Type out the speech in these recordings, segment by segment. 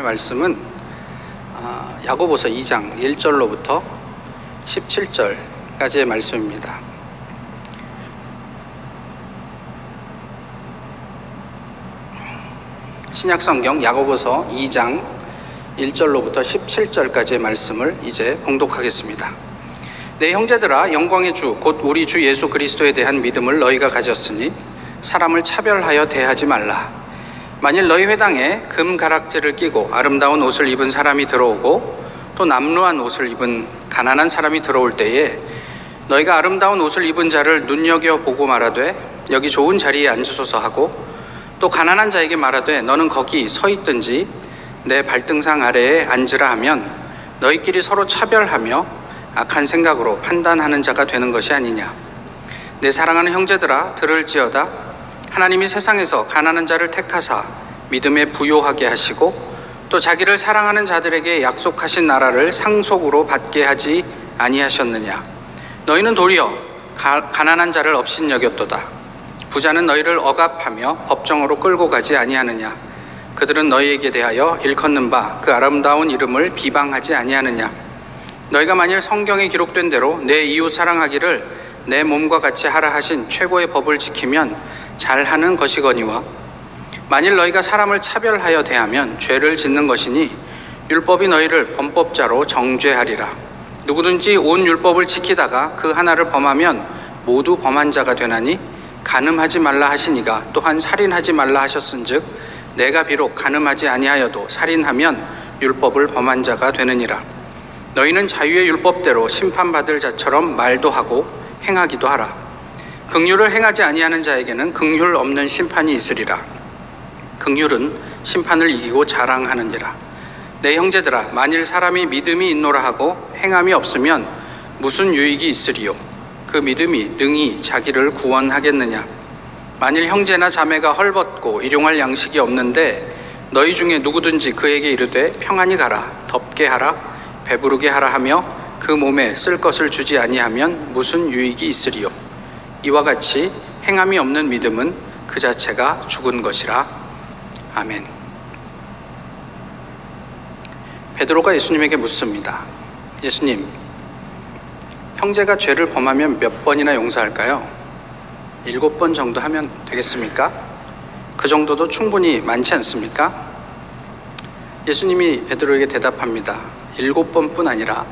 하나님의 말씀은 아, 야고보서 2장 1절로부터 17절까지의 말씀입니다. 신약 성경 야고보서 2장 1절로부터 17절까지의 말씀을 이제 봉독하겠습니다. 내 형제들아 영광의 주 곧 우리 주 예수 그리스도에 대한 믿음을 너희가 가졌으니 사람을 차별하여 대하지 말라. 만일 너희 회당에 금 가락지를 끼고 아름다운 옷을 입은 사람이 들어오고 또 남루한 옷을 입은 가난한 사람이 들어올 때에 너희가 아름다운 옷을 입은 자를 눈여겨 보고 말하되 여기 좋은 자리에 앉으소서 하고 또 가난한 자에게 말하되 너는 거기 서 있든지 내 발등상 아래에 앉으라 하면 너희끼리 서로 차별하며 악한 생각으로 판단하는 자가 되는 것이 아니냐. 내 사랑하는 형제들아 들을지어다 하나님이 세상에서 가난한 자를 택하사 믿음에 부요하게 하시고 또 자기를 사랑하는 자들에게 약속하신 나라를 상속으로 받게 하지 아니하셨느냐? 너희는 도리어 가, 가난한 자를 없인 여겼도다. 부자는 너희를 억압하며 법정으로 끌고 가지 아니하느냐? 그들은 너희에게 대하여 일컫는 바 그 아름다운 이름을 비방하지 아니하느냐? 너희가 만일 성경에 기록된 대로 내 이웃 사랑하기를 내 몸과 같이 하라 하신 최고의 법을 지키면 잘하는 것이거니와 만일 너희가 사람을 차별하여 대하면 죄를 짓는 것이니 율법이 너희를 범법자로 정죄하리라. 누구든지 온 율법을 지키다가 그 하나를 범하면 모두 범한 자가 되나니 간음하지 말라 하시니가 또한 살인하지 말라 하셨은즉 내가 비록 간음하지 아니하여도 살인하면 율법을 범한 자가 되느니라. 너희는 자유의 율법대로 심판받을 자처럼 말도 하고 행하기도 하라 긍휼을 행하지 아니하는 자에게는 긍휼 없는 심판이 있으리라. 긍휼은 심판을 이기고 자랑하느니라. 내 형제들아 만일 사람이 믿음이 있노라 하고 행함이 없으면 무슨 유익이 있으리요? 그 믿음이 능히 자기를 구원하겠느냐? 만일 형제나 자매가 헐벗고 일용할 양식이 없는데 너희 중에 누구든지 그에게 이르되 평안히 가라 덥게 하라 배부르게 하라 하며 그 몸에 쓸 것을 주지 아니하면 무슨 유익이 있으리요 이와 같이 행함이 없는 믿음은 그 자체가 죽은 것이라 아멘. 베드로가 예수님에게 묻습니다. 예수님, 형제가 죄를 범하면 몇 번이나 용서할까요? 일곱 번 정도 하면 되겠습니까? 그 정도도 충분히 많지 않습니까? 예수님이 베드로에게 대답합니다. 일곱 번뿐 아니라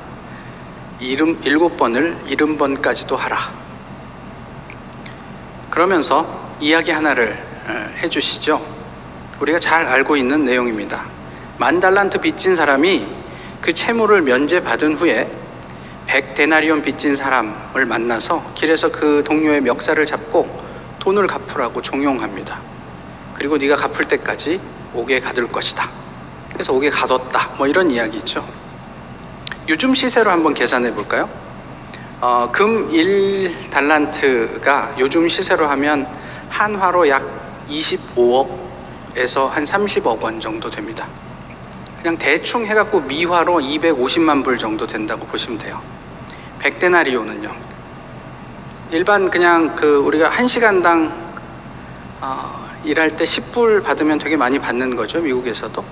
일곱 번을 일흔 번까지도 하라. 그러면서 이야기 하나를 해주시죠. 우리가 잘 알고 있는 내용입니다. 만 달란트 빚진 사람이 그 채무를 면제받은 후에 백 데나리온 빚진 사람을 만나서 길에서 그 동료의 멱살을 잡고 돈을 갚으라고 종용합니다. 그리고 네가 갚을 때까지 옥에 가둘 것이다. 그래서 옥에 가뒀다. 뭐 이런 이야기 있죠. 요즘 시세로 한번 계산해 볼까요? 어, 금 1달란트가 요즘 시세로 하면 한화로 약 25억에서 한 30억 원 정도 됩니다. 그냥 대충 해갖고 미화로 250만 불 정도 된다고 보시면 돼요. 100데나리오는요. 일반 그냥 그 우리가 한 시간당 어, 일할 때 10불 받으면 되게 많이 받는 거죠. 미국에서도.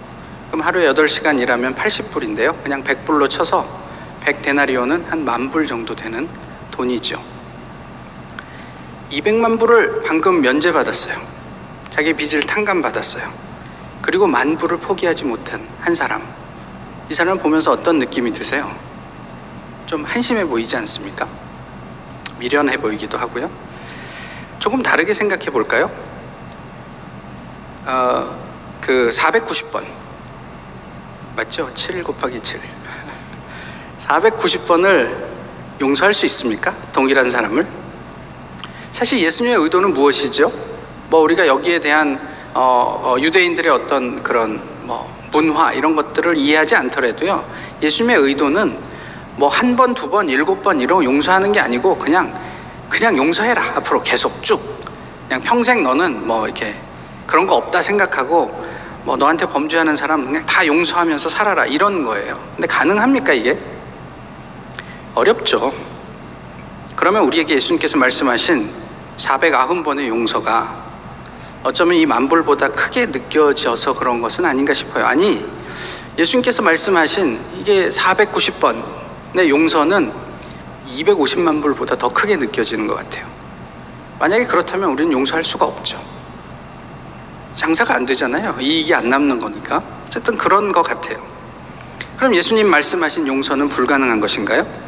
그럼 하루에 8시간 일하면 80불인데요. 그냥 100불로 쳐서 100데나리오는 한만 불 정도 되는 돈이죠. 200만 불을 방금 면제받았어요. 자기 빚을 탕감받았어요. 그리고 만 불을 포기하지 못한 한 사람. 이 사람을 보면서 어떤 느낌이 드세요? 좀 한심해 보이지 않습니까? 미련해 보이기도 하고요. 조금 다르게 생각해 볼까요? 어, 그 490번. 맞죠? 7 곱하기 7. 490번을 용서할 수 있습니까? 동일한 사람을? 사실 예수님의 의도는 무엇이죠? 뭐 우리가 여기에 대한 어, 어, 유대인들의 어떤 그런 뭐 문화 이런 것들을 이해하지 않더라도요. 예수님의 의도는 뭐 한 번, 두 번, 일곱 번 이런 용서하는 게 아니고 그냥 그냥 용서해라. 앞으로 계속 쭉. 그냥 평생 너는 뭐 이렇게 그런 거 없다 생각하고 뭐 너한테 범죄하는 사람 그냥 다 용서하면서 살아라 이런 거예요. 근데 가능합니까 이게? 어렵죠. 그러면 우리에게 예수님께서 말씀하신 490번의 용서가 어쩌면 이 만불보다 크게 느껴져서 그런 것은 아닌가 싶어요. 아니, 예수님께서 말씀하신 이게 490번의 용서는 250만 불보다 더 크게 느껴지는 것 같아요. 만약에 그렇다면 우리는 용서할 수가 없죠. 장사가 안 되잖아요. 이익이 안 남는 거니까. 어쨌든 그런 것 같아요. 그럼 예수님 말씀하신 용서는 불가능한 것인가요?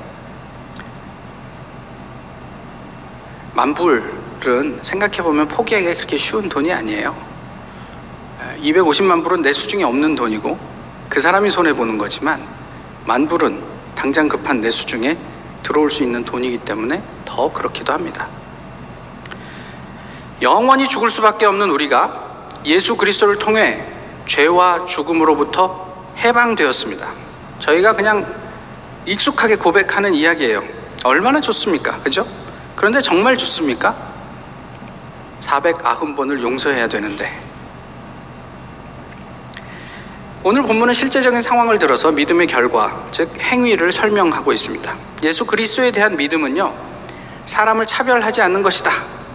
만불은 생각해보면 포기하기가 그렇게 쉬운 돈이 아니에요. 250만 불은 내 수중에 없는 돈이고 그 사람이 손해보는 거지만 만불은 당장 급한 내 수중에 들어올 수 있는 돈이기 때문에 더 그렇기도 합니다. 영원히 죽을 수밖에 없는 우리가 예수 그리스도를 통해 죄와 죽음으로부터 해방되었습니다. 저희가 그냥 익숙하게 고백하는 이야기예요. 얼마나 좋습니까? 그죠? 그런데 정말 좋습니까? 490번을 용서해야 되는데. 오늘 본문은 실제적인 상황을 들어서 믿음의 결과, 즉 행위를 설명하고 있습니다. 예수 그리스도에 대한 믿음은요, 사람을 차별하지 않는 것이다.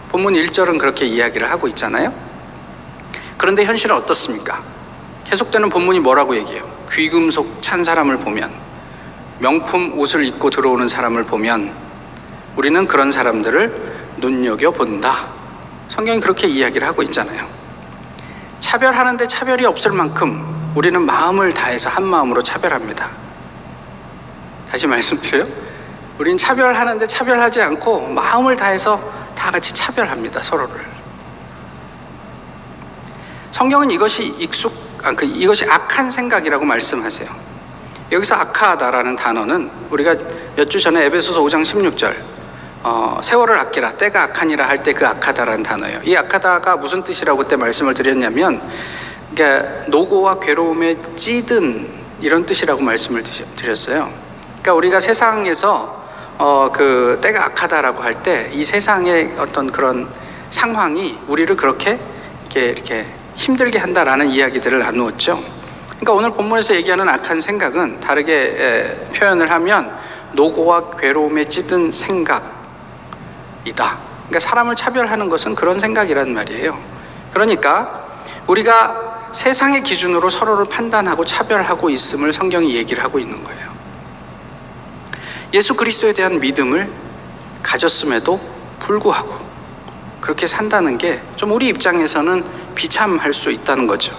본문 1절은 그렇게 이야기를 하고 있잖아요. 그런데 현실은 어떻습니까? 계속되는 본문이 뭐라고 얘기해요? 귀금속 찬 사람을 보면, 명품 옷을 입고 들어오는 사람을 보면, 우리는 그런 사람들을 눈여겨본다. 성경이 그렇게 이야기를 하고 있잖아요. 차별하는데 차별이 없을 만큼 우리는 마음을 다해서 한 마음으로 차별합니다. 다시 말씀드려요. 우리는 차별하는데 차별하지 않고 마음을 다해서 다 같이 차별합니다. 서로를. 성경은 이것이 익숙, 아, 그 이것이 악한 생각이라고 말씀하세요. 여기서 악하다라는 단어는 우리가 몇 주 전에 에베소서 5장 16절 어, 세월을 아끼라 때가 악하니라 할 때 그 악하다라는 단어예요. 이 악하다가 무슨 뜻이라고 그때 말씀을 드렸냐면 그러니까 노고와 괴로움에 찌든 이런 뜻이라고 말씀을 드렸어요. 그러니까 우리가 세상에서 어, 그 때가 악하다라고 할 때 이 세상의 어떤 그런 상황이 우리를 그렇게 이렇게 이렇게 힘들게 한다라는 이야기들을 나누었죠. 그러니까 오늘 본문에서 얘기하는 악한 생각은 다르게 에, 표현을 하면 노고와 괴로움에 찌든 생각 이다. 그러니까 사람을 차별하는 것은 그런 생각이란 말이에요. 그러니까 우리가 세상의 기준으로 서로를 판단하고 차별하고 있음을 성경이 얘기를 하고 있는 거예요. 예수 그리스도에 대한 믿음을 가졌음에도 불구하고 그렇게 산다는 게 좀 우리 입장에서는 비참할 수 있다는 거죠.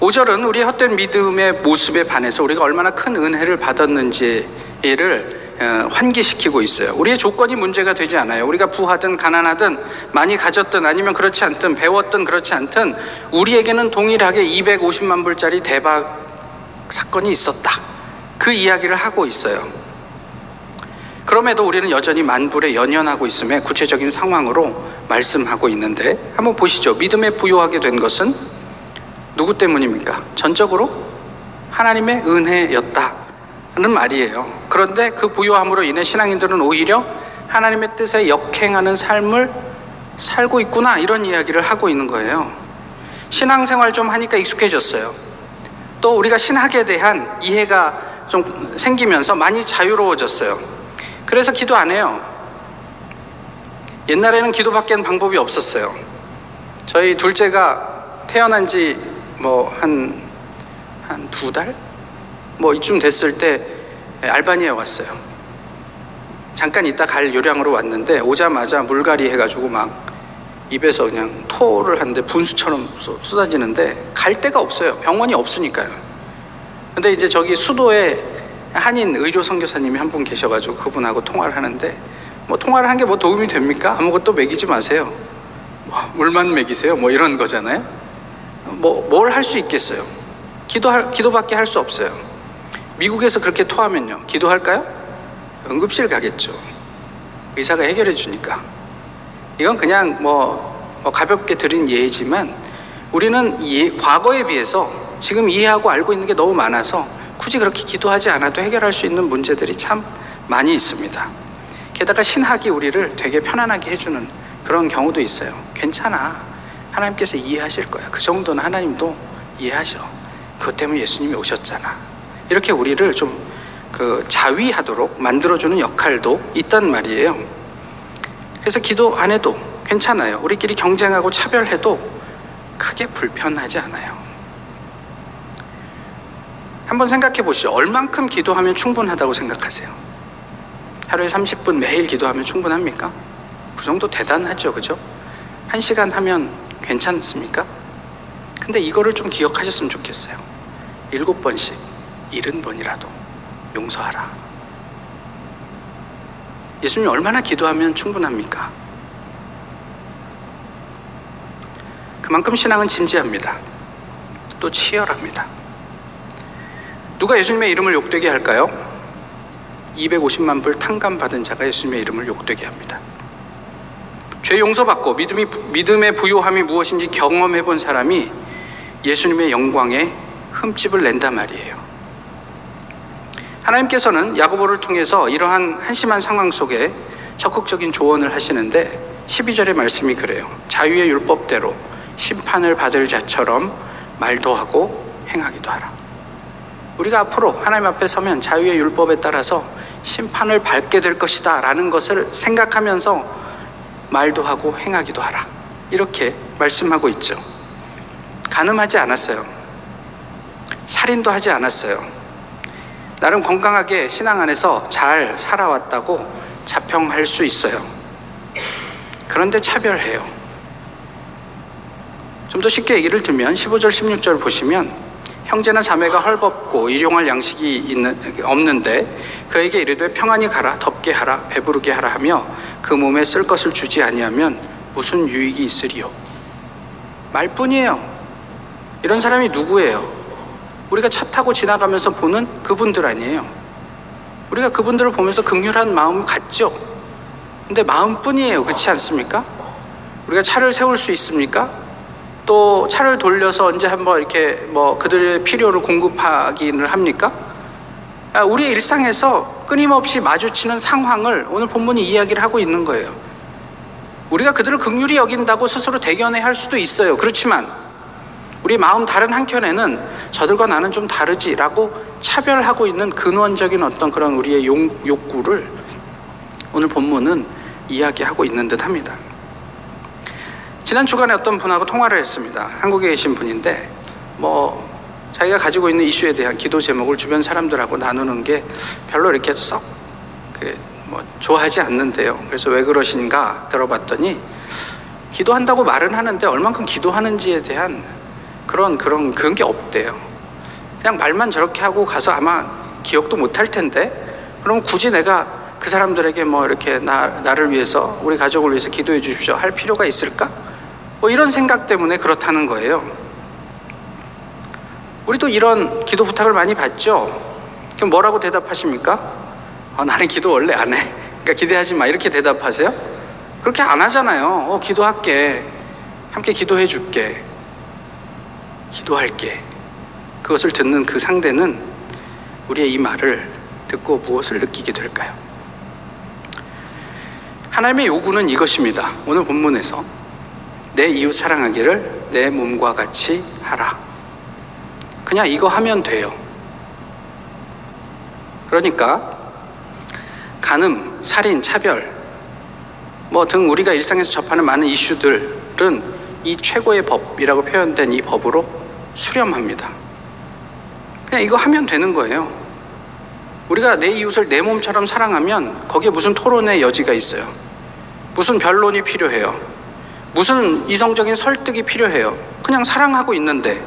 5절은 우리의 헛된 믿음의 모습에 반해서 우리가 얼마나 큰 은혜를 받았는지를 어, 환기시키고 있어요. 우리의 조건이 문제가 되지 않아요. 우리가 부하든 가난하든 많이 가졌든 아니면 그렇지 않든 배웠든 그렇지 않든 우리에게는 동일하게 250만 불짜리 대박 사건이 있었다. 그 이야기를 하고 있어요. 그럼에도 우리는 여전히 만불에 연연하고 있음에 구체적인 상황으로 말씀하고 있는데 한번 보시죠. 믿음에 부여하게 된 것은 누구 때문입니까? 전적으로 하나님의 은혜였다 는 말이에요. 그런데 그 부여함으로 인해 신앙인들은 오히려 하나님의 뜻에 역행하는 삶을 살고 있구나 이런 이야기를 하고 있는 거예요. 신앙생활 좀 하니까 익숙해졌어요. 또 우리가 신학에 대한 이해가 좀 생기면서 많이 자유로워졌어요. 그래서 기도 안 해요. 옛날에는 기도밖엔 방법이 없었어요. 저희 둘째가 태어난 지 뭐 한, 한 두 달? 뭐 이쯤 됐을 때 알바니아에 왔어요. 잠깐 있다 갈 요량으로 왔는데 오자마자 물갈이 해가지고 막 입에서 그냥 토를 하는데 분수처럼 쏟아지는데 갈 데가 없어요. 병원이 없으니까요. 근데 이제 저기 수도에 한인 의료 선교사님이 한 분 계셔가지고 그분하고 통화를 하는데 뭐 통화를 한 게 뭐 도움이 됩니까? 아무것도 먹이지 마세요. 뭐 물만 먹이세요. 뭐 이런 거잖아요. 뭐 뭘 할 수 있겠어요? 기도할 기도밖에 할 수 없어요. 미국에서 그렇게 토하면요, 기도할까요? 응급실 가겠죠. 의사가 해결해 주니까. 이건 그냥 뭐, 뭐 가볍게 드린 예지만 우리는 예, 과거에 비해서 지금 이해하고 알고 있는 게 너무 많아서 굳이 그렇게 기도하지 않아도 해결할 수 있는 문제들이 참 많이 있습니다. 게다가 신학이 우리를 되게 편안하게 해주는 그런 경우도 있어요. 괜찮아. 하나님께서 이해하실 거야. 그 정도는 하나님도 이해하셔. 그것 때문에 예수님이 오셨잖아. 이렇게 우리를 좀 그 자위하도록 만들어주는 역할도 있단 말이에요. 그래서 기도 안 해도 괜찮아요. 우리끼리 경쟁하고 차별해도 크게 불편하지 않아요. 한번 생각해 보시죠. 얼만큼 기도하면 충분하다고 생각하세요? 하루에 30분 매일 기도하면 충분합니까? 그 정도 대단하죠. 그죠? 한 시간 하면 괜찮습니까? 근데 이거를 좀 기억하셨으면 좋겠어요. 일곱 번씩, 일흔 번이라도 용서하라. 예수님 얼마나 기도하면 충분합니까? 그만큼 신앙은 진지합니다. 또 치열합니다. 누가 예수님의 이름을 욕되게 할까요? 250만 불 탕감 받은 자가 예수님의 이름을 욕되게 합니다. 죄 용서받고 믿음이, 믿음의 부요함이 무엇인지 경험해 본 사람이 예수님의 영광에 흠집을 낸단 말이에요. 하나님께서는 야고보를 통해서 이러한 한심한 상황 속에 적극적인 조언을 하시는데 12절의 말씀이 그래요. 자유의 율법대로 심판을 받을 자처럼 말도 하고 행하기도 하라. 우리가 앞으로 하나님 앞에 서면 자유의 율법에 따라서 심판을 받게 될 것이다 라는 것을 생각하면서 말도 하고 행하기도 하라. 이렇게 말씀하고 있죠. 가늠하지 않았어요. 살인도 하지 않았어요. 나름 건강하게 신앙 안에서 잘 살아왔다고 자평할 수 있어요. 그런데 차별해요. 좀 더 쉽게 얘기를 들면 15절 16절 보시면 형제나 자매가 헐벗고 일용할 양식이 있는, 없는데 그에게 이르되 평안히 가라 덥게 하라 배부르게 하라 하며 그 몸에 쓸 것을 주지 아니하면 무슨 유익이 있으리요 말뿐이에요 이런 사람이 누구예요 우리가 차 타고 지나가면서 보는 그분들 아니에요 우리가 그분들을 보면서 극률한 마음 갖죠 근데 마음뿐이에요 그렇지 않습니까 우리가 차를 세울 수 있습니까 또 차를 돌려서 언제 한번 이렇게 뭐 그들의 필요를 공급하기를 합니까? 아, 우리의 일상에서 끊임없이 마주치는 상황을 오늘 본문이 이야기를 하고 있는 거예요. 우리가 그들을 극률히 여긴다고 스스로 대견해 할 수도 있어요. 그렇지만 우리 마음 다른 한켠에는 저들과 나는 좀 다르지라고 차별하고 있는 근원적인 어떤 그런 우리의 용, 욕구를 오늘 본문은 이야기하고 있는 듯 합니다. 지난 주간에 어떤 분하고 통화를 했습니다. 한국에 계신 분인데 뭐 자기가 가지고 있는 이슈에 대한 기도 제목을 주변 사람들하고 나누는 게 별로 이렇게 썩 뭐 좋아하지 않는데요. 그래서 왜 그러신가 들어봤더니 기도한다고 말은 하는데 얼만큼 기도하는지에 대한 그런 그런 그런 게 없대요. 그냥 말만 저렇게 하고 가서 아마 기억도 못 할 텐데 그럼 굳이 내가 그 사람들에게 뭐 이렇게 나, 나를 위해서 우리 가족을 위해서 기도해 주십시오 할 필요가 있을까? 뭐 이런 생각 때문에 그렇다는 거예요. 우리도 이런 기도 부탁을 많이 받죠. 그럼 뭐라고 대답하십니까? 어, 나는 기도 원래 안 해. 그러니까 기대하지 마. 이렇게 대답하세요? 그렇게 안 하잖아요. 어, 기도할게. 함께 기도해 줄게. 기도할게. 그것을 듣는 그 상대는 우리의 이 말을 듣고 무엇을 느끼게 될까요? 하나님의 요구는 이것입니다. 오늘 본문에서 내 이웃 사랑하기를 내 몸과 같이 하라. 그냥 이거 하면 돼요. 그러니까 간음, 살인, 차별 뭐 등 우리가 일상에서 접하는 많은 이슈들은 이 최고의 법이라고 표현된 이 법으로 수렴합니다. 그냥 이거 하면 되는 거예요. 우리가 내 이웃을 내 몸처럼 사랑하면 거기에 무슨 토론의 여지가 있어요. 무슨 변론이 필요해요. 무슨 이성적인 설득이 필요해요. 그냥 사랑하고 있는데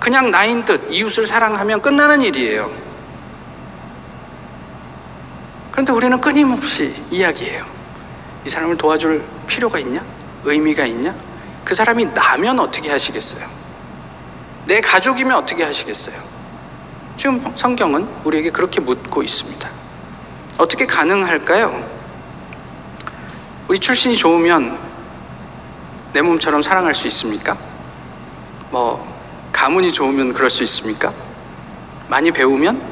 그냥 나인 듯 이웃을 사랑하면 끝나는 일이에요. 그런데 우리는 끊임없이 이야기해요. 이 사람을 도와줄 필요가 있냐? 의미가 있냐? 그 사람이 나면 어떻게 하시겠어요? 내 가족이면 어떻게 하시겠어요? 지금 성경은 우리에게 그렇게 묻고 있습니다. 어떻게 가능할까요? 우리 출신이 좋으면 내 몸처럼 사랑할 수 있습니까? 뭐 가문이 좋으면 그럴 수 있습니까? 많이 배우면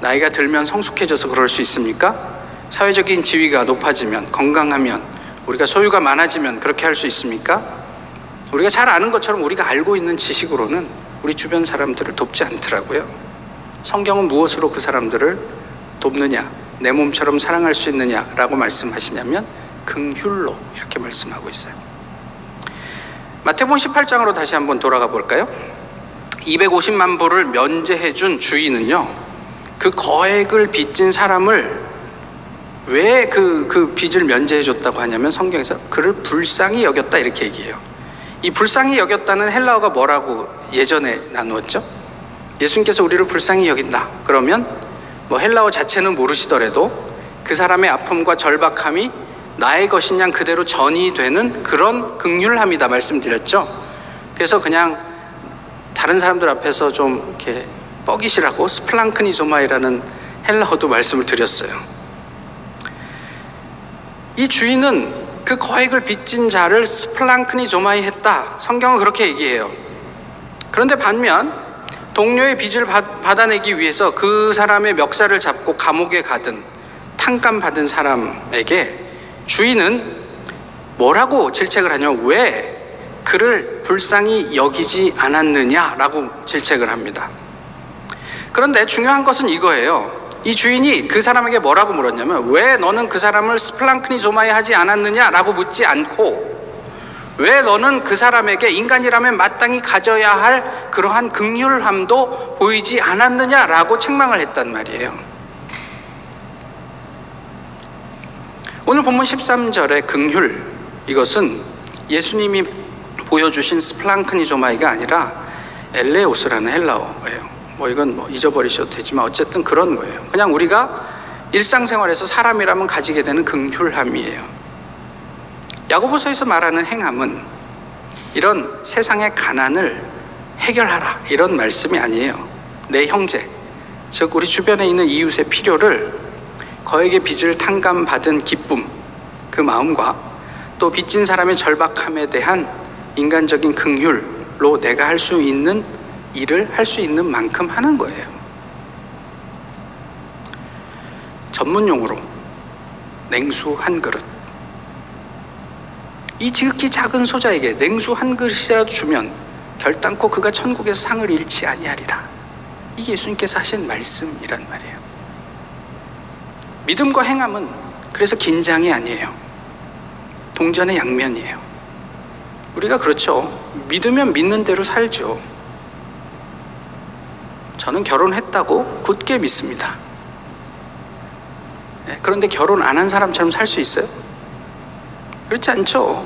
나이가 들면 성숙해져서 그럴 수 있습니까? 사회적인 지위가 높아지면 건강하면 우리가 소유가 많아지면 그렇게 할 수 있습니까? 우리가 잘 아는 것처럼 우리가 알고 있는 지식으로는 우리 주변 사람들을 돕지 않더라고요. 성경은 무엇으로 그 사람들을 돕느냐, 내 몸처럼 사랑할 수 있느냐라고 말씀하시냐면 긍휼로 이렇게 말씀하고 있어요. 마태복음 18장으로 다시 한번 돌아가 볼까요? 250만 불을 면제해 준 주인은요. 그 거액을 빚진 사람을 왜 그 그 빚을 면제해 줬다고 하냐면 성경에서 그를 불쌍히 여겼다 이렇게 얘기해요. 이 불쌍히 여겼다는 헬라어가 뭐라고 예전에 나누었죠? 예수님께서 우리를 불쌍히 여긴다. 그러면 뭐 헬라어 자체는 모르시더라도 그 사람의 아픔과 절박함이 나의 것인 양 그대로 전이 되는 그런 긍휼함이다 말씀드렸죠. 그래서 그냥 다른 사람들 앞에서 좀 이렇게 뻐기시라고 σπλαγχνίζομαι라는 헬라어도 말씀을 드렸어요. 이 주인은 그 거액을 빚진 자를 σπλαγχνίζομαι 했다. 성경은 그렇게 얘기해요. 그런데 반면 동료의 빚을 받아내기 위해서 그 사람의 멱살을 잡고 감옥에 가든 탕감 받은 사람에게 주인은 뭐라고 질책을 하냐면 왜 그를 불쌍히 여기지 않았느냐라고 질책을 합니다. 그런데 중요한 것은 이거예요. 이 주인이 그 사람에게 뭐라고 물었냐면 왜 너는 그 사람을 스플랑크니조마에 하지 않았느냐라고 묻지 않고 왜 너는 그 사람에게 인간이라면 마땅히 가져야 할 그러한 극률함도 보이지 않았느냐라고 책망을 했단 말이에요. 오늘 본문 13절의 극률 이것은 예수님이 보여주신 스플랑크니조마이가 아니라 엘레오스라는 헬라어예요. 뭐 이건 뭐 잊어버리셔도 되지만 어쨌든 그런 거예요. 그냥 우리가 일상생활에서 사람이라면 가지게 되는 긍휼함이에요. 야고보서에서 말하는 행함은 이런 세상의 가난을 해결하라 이런 말씀이 아니에요. 내 형제, 즉 우리 주변에 있는 이웃의 필요를 거액의 빚을 탕감받은 기쁨, 그 마음과 또 빚진 사람의 절박함에 대한 인간적인 긍휼로 내가 할 수 있는 일을 할 수 있는 만큼 하는 거예요. 전문 용어로 냉수 한 그릇. 이 지극히 작은 소자에게 냉수 한 그릇이라도 주면 결단코 그가 천국에서 상을 잃지 아니하리라. 이게 예수님께서 하신 말씀이란 말이에요. 믿음과 행함은 그래서 긴장이 아니에요. 동전의 양면이에요. 우리가 그렇죠. 믿으면 믿는 대로 살죠. 저는 결혼했다고 굳게 믿습니다. 네, 그런데 결혼 안 한 사람처럼 살 수 있어요? 그렇지 않죠.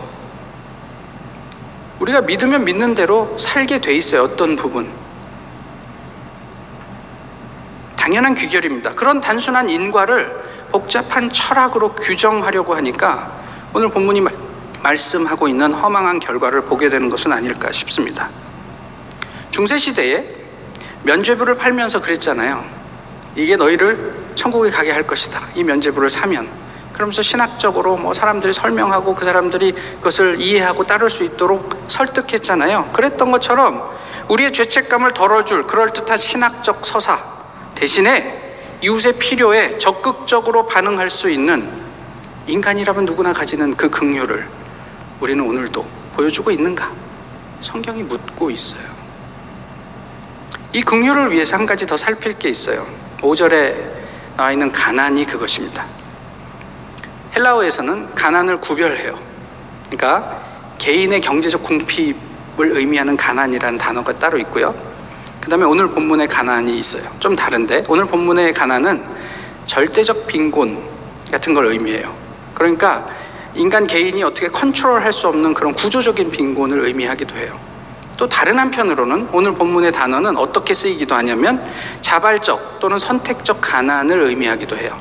우리가 믿으면 믿는 대로 살게 돼 있어요. 어떤 부분. 당연한 귀결입니다. 그런 단순한 인과를 복잡한 철학으로 규정하려고 하니까 오늘 본문이 말씀하고 있는 허망한 결과를 보게 되는 것은 아닐까 싶습니다. 중세시대에 면죄부를 팔면서 그랬잖아요. 이게 너희를 천국에 가게 할 것이다. 이 면죄부를 사면. 그러면서 신학적으로 뭐 사람들이 설명하고 그 사람들이 그것을 이해하고 따를 수 있도록 설득했잖아요. 그랬던 것처럼 우리의 죄책감을 덜어줄 그럴듯한 신학적 서사 대신에 이웃의 필요에 적극적으로 반응할 수 있는 인간이라면 누구나 가지는 그 긍휼을 우리는 오늘도 보여주고 있는가? 성경이 묻고 있어요. 이 긍휼을 위해서 한 가지 더 살필 게 있어요. 5절에 나와 있는 가난이 그것입니다. 헬라어에서는 가난을 구별해요. 그러니까 개인의 경제적 궁핍을 의미하는 가난이라는 단어가 따로 있고요. 그 다음에 오늘 본문의 가난이 있어요. 좀 다른데 오늘 본문의 가난은 절대적 빈곤 같은 걸 의미해요. 그러니까 인간 개인이 어떻게 컨트롤 할 수 없는 그런 구조적인 빈곤을 의미하기도 해요. 또 다른 한편으로는 오늘 본문의 단어는 어떻게 쓰이기도 하냐면 자발적 또는 선택적 가난을 의미하기도 해요.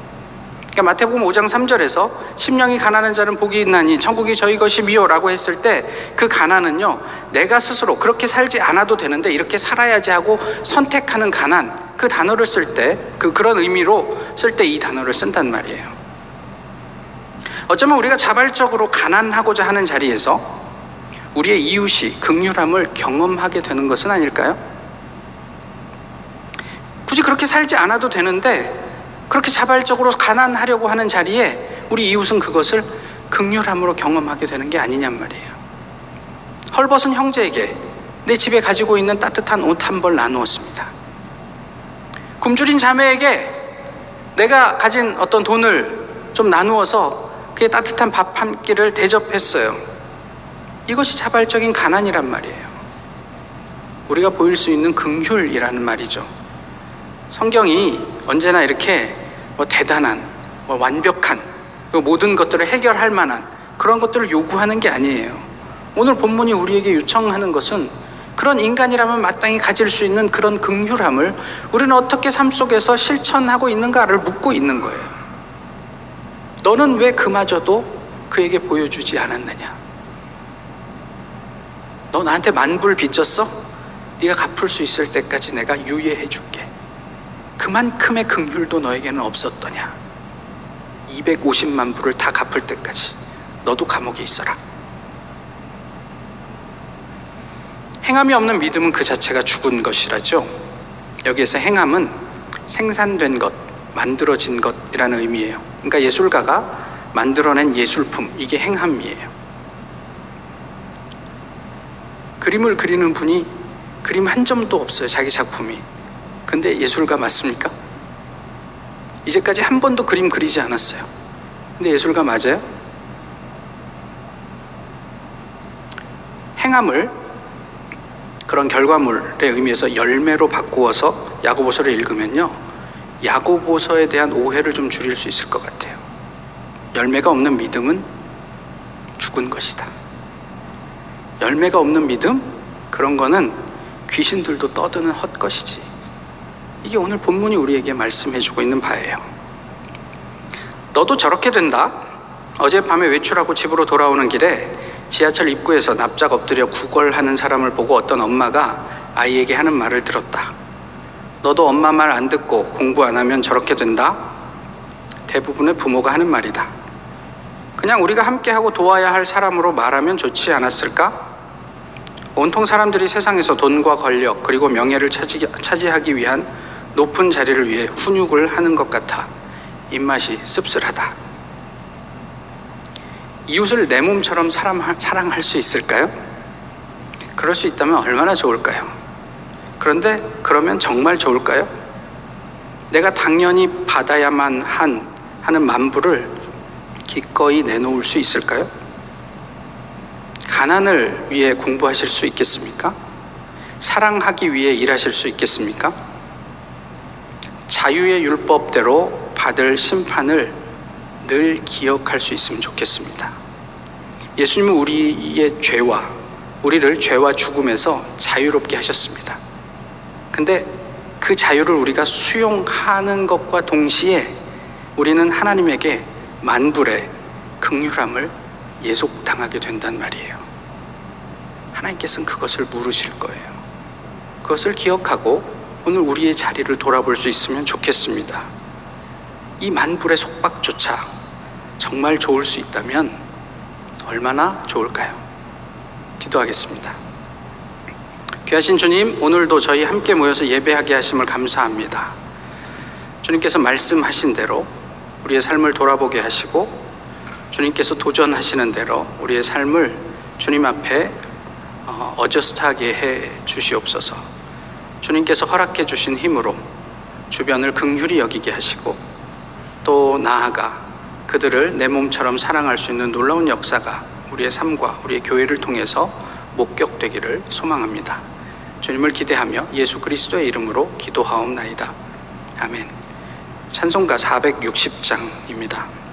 그러니까 마태복음 5장 3절에서 심령이 가난한 자는 복이 있나니 천국이 저희 것이미요라고 했을 때 그 가난은요 내가 스스로 그렇게 살지 않아도 되는데 이렇게 살아야지 하고 선택하는 가난 그 단어를 쓸 때 그 그런 의미로 쓸 때 이 단어를 쓴단 말이에요. 어쩌면 우리가 자발적으로 가난하고자 하는 자리에서 우리의 이웃이 극률함을 경험하게 되는 것은 아닐까요? 굳이 그렇게 살지 않아도 되는데 그렇게 자발적으로 가난하려고 하는 자리에 우리 이웃은 그것을 극률함으로 경험하게 되는 게 아니냔 말이에요. 헐벗은 형제에게 내 집에 가지고 있는 따뜻한 옷 한 벌 나누었습니다. 굶주린 자매에게 내가 가진 어떤 돈을 좀 나누어서 그의 따뜻한 밥 한 끼를 대접했어요. 이것이 자발적인 가난이란 말이에요. 우리가 보일 수 있는 긍휼이라는 말이죠. 성경이 언제나 이렇게 뭐 대단한, 뭐 완벽한, 그 모든 것들을 해결할 만한 그런 것들을 요구하는 게 아니에요. 오늘 본문이 우리에게 요청하는 것은 그런 인간이라면 마땅히 가질 수 있는 그런 긍휼함을 우리는 어떻게 삶 속에서 실천하고 있는가를 묻고 있는 거예요. 너는 왜 그마저도 그에게 보여주지 않았느냐? 너 나한테 만불 빚졌어? 네가 갚을 수 있을 때까지 내가 유예해 줄게. 그만큼의 긍휼도 너에게는 없었더냐? 250만 불을 다 갚을 때까지 너도 감옥에 있어라. 행함이 없는 믿음은 그 자체가 죽은 것이라죠. 여기에서 행함은 생산된 것, 만들어진 것이라는 의미예요. 그러니까 예술가가 만들어낸 예술품, 이게 행함이에요. 그림을 그리는 분이 그림 한 점도 없어요, 자기 작품이. 근데 예술가 맞습니까? 이제까지 한 번도 그림 그리지 않았어요. 근데 예술가 맞아요? 행함을 그런 결과물의 의미에서 열매로 바꾸어서 야고보서를 읽으면요. 야고보서에 대한 오해를 좀 줄일 수 있을 것 같아요. 열매가 없는 믿음은 죽은 것이다. 열매가 없는 믿음? 그런 거는 귀신들도 떠드는 헛것이지. 이게 오늘 본문이 우리에게 말씀해 주고 있는 바예요. 너도 저렇게 된다. 어젯밤에 외출하고 집으로 돌아오는 길에 지하철 입구에서 납작 엎드려 구걸하는 사람을 보고 어떤 엄마가 아이에게 하는 말을 들었다. 너도 엄마 말 안 듣고 공부 안 하면 저렇게 된다. 대부분의 부모가 하는 말이다. 그냥 우리가 함께하고 도와야 할 사람으로 말하면 좋지 않았을까? 온통 사람들이 세상에서 돈과 권력 그리고 명예를 차지, 차지하기 위한 높은 자리를 위해 훈육을 하는 것 같아 입맛이 씁쓸하다. 이웃을 내 몸처럼 사람, 사랑할 수 있을까요? 그럴 수 있다면 얼마나 좋을까요? 그런데 그러면 정말 좋을까요? 내가 당연히 받아야만 한 하는 만부를 기꺼이 내놓을 수 있을까요? 가난을 위해 공부하실 수 있겠습니까? 사랑하기 위해 일하실 수 있겠습니까? 자유의 율법대로 받을 심판을 늘 기억할 수 있으면 좋겠습니다. 예수님은 우리의 죄와 우리를 죄와 죽음에서 자유롭게 하셨습니다. 근데 그 자유를 우리가 수용하는 것과 동시에 우리는 하나님에게 만불의 극률함을 예속당하게 된단 말이에요. 하나님께서는 그것을 물으실 거예요. 그것을 기억하고 오늘 우리의 자리를 돌아볼 수 있으면 좋겠습니다. 이 만불의 속박조차 정말 좋을 수 있다면 얼마나 좋을까요? 기도하겠습니다. 귀하신 주님, 오늘도 저희 함께 모여서 예배하게 하심을 감사합니다. 주님께서 말씀하신 대로 우리의 삶을 돌아보게 하시고 주님께서 도전하시는 대로 우리의 삶을 주님 앞에 어, 어저스트하게 해 주시옵소서. 주님께서 허락해 주신 힘으로 주변을 긍휼히 여기게 하시고 또 나아가 그들을 내 몸처럼 사랑할 수 있는 놀라운 역사가 우리의 삶과 우리의 교회를 통해서 목격되기를 소망합니다. 주님을 기대하며 예수 그리스도의 이름으로 기도하옵나이다. 아멘. 찬송가 460장입니다.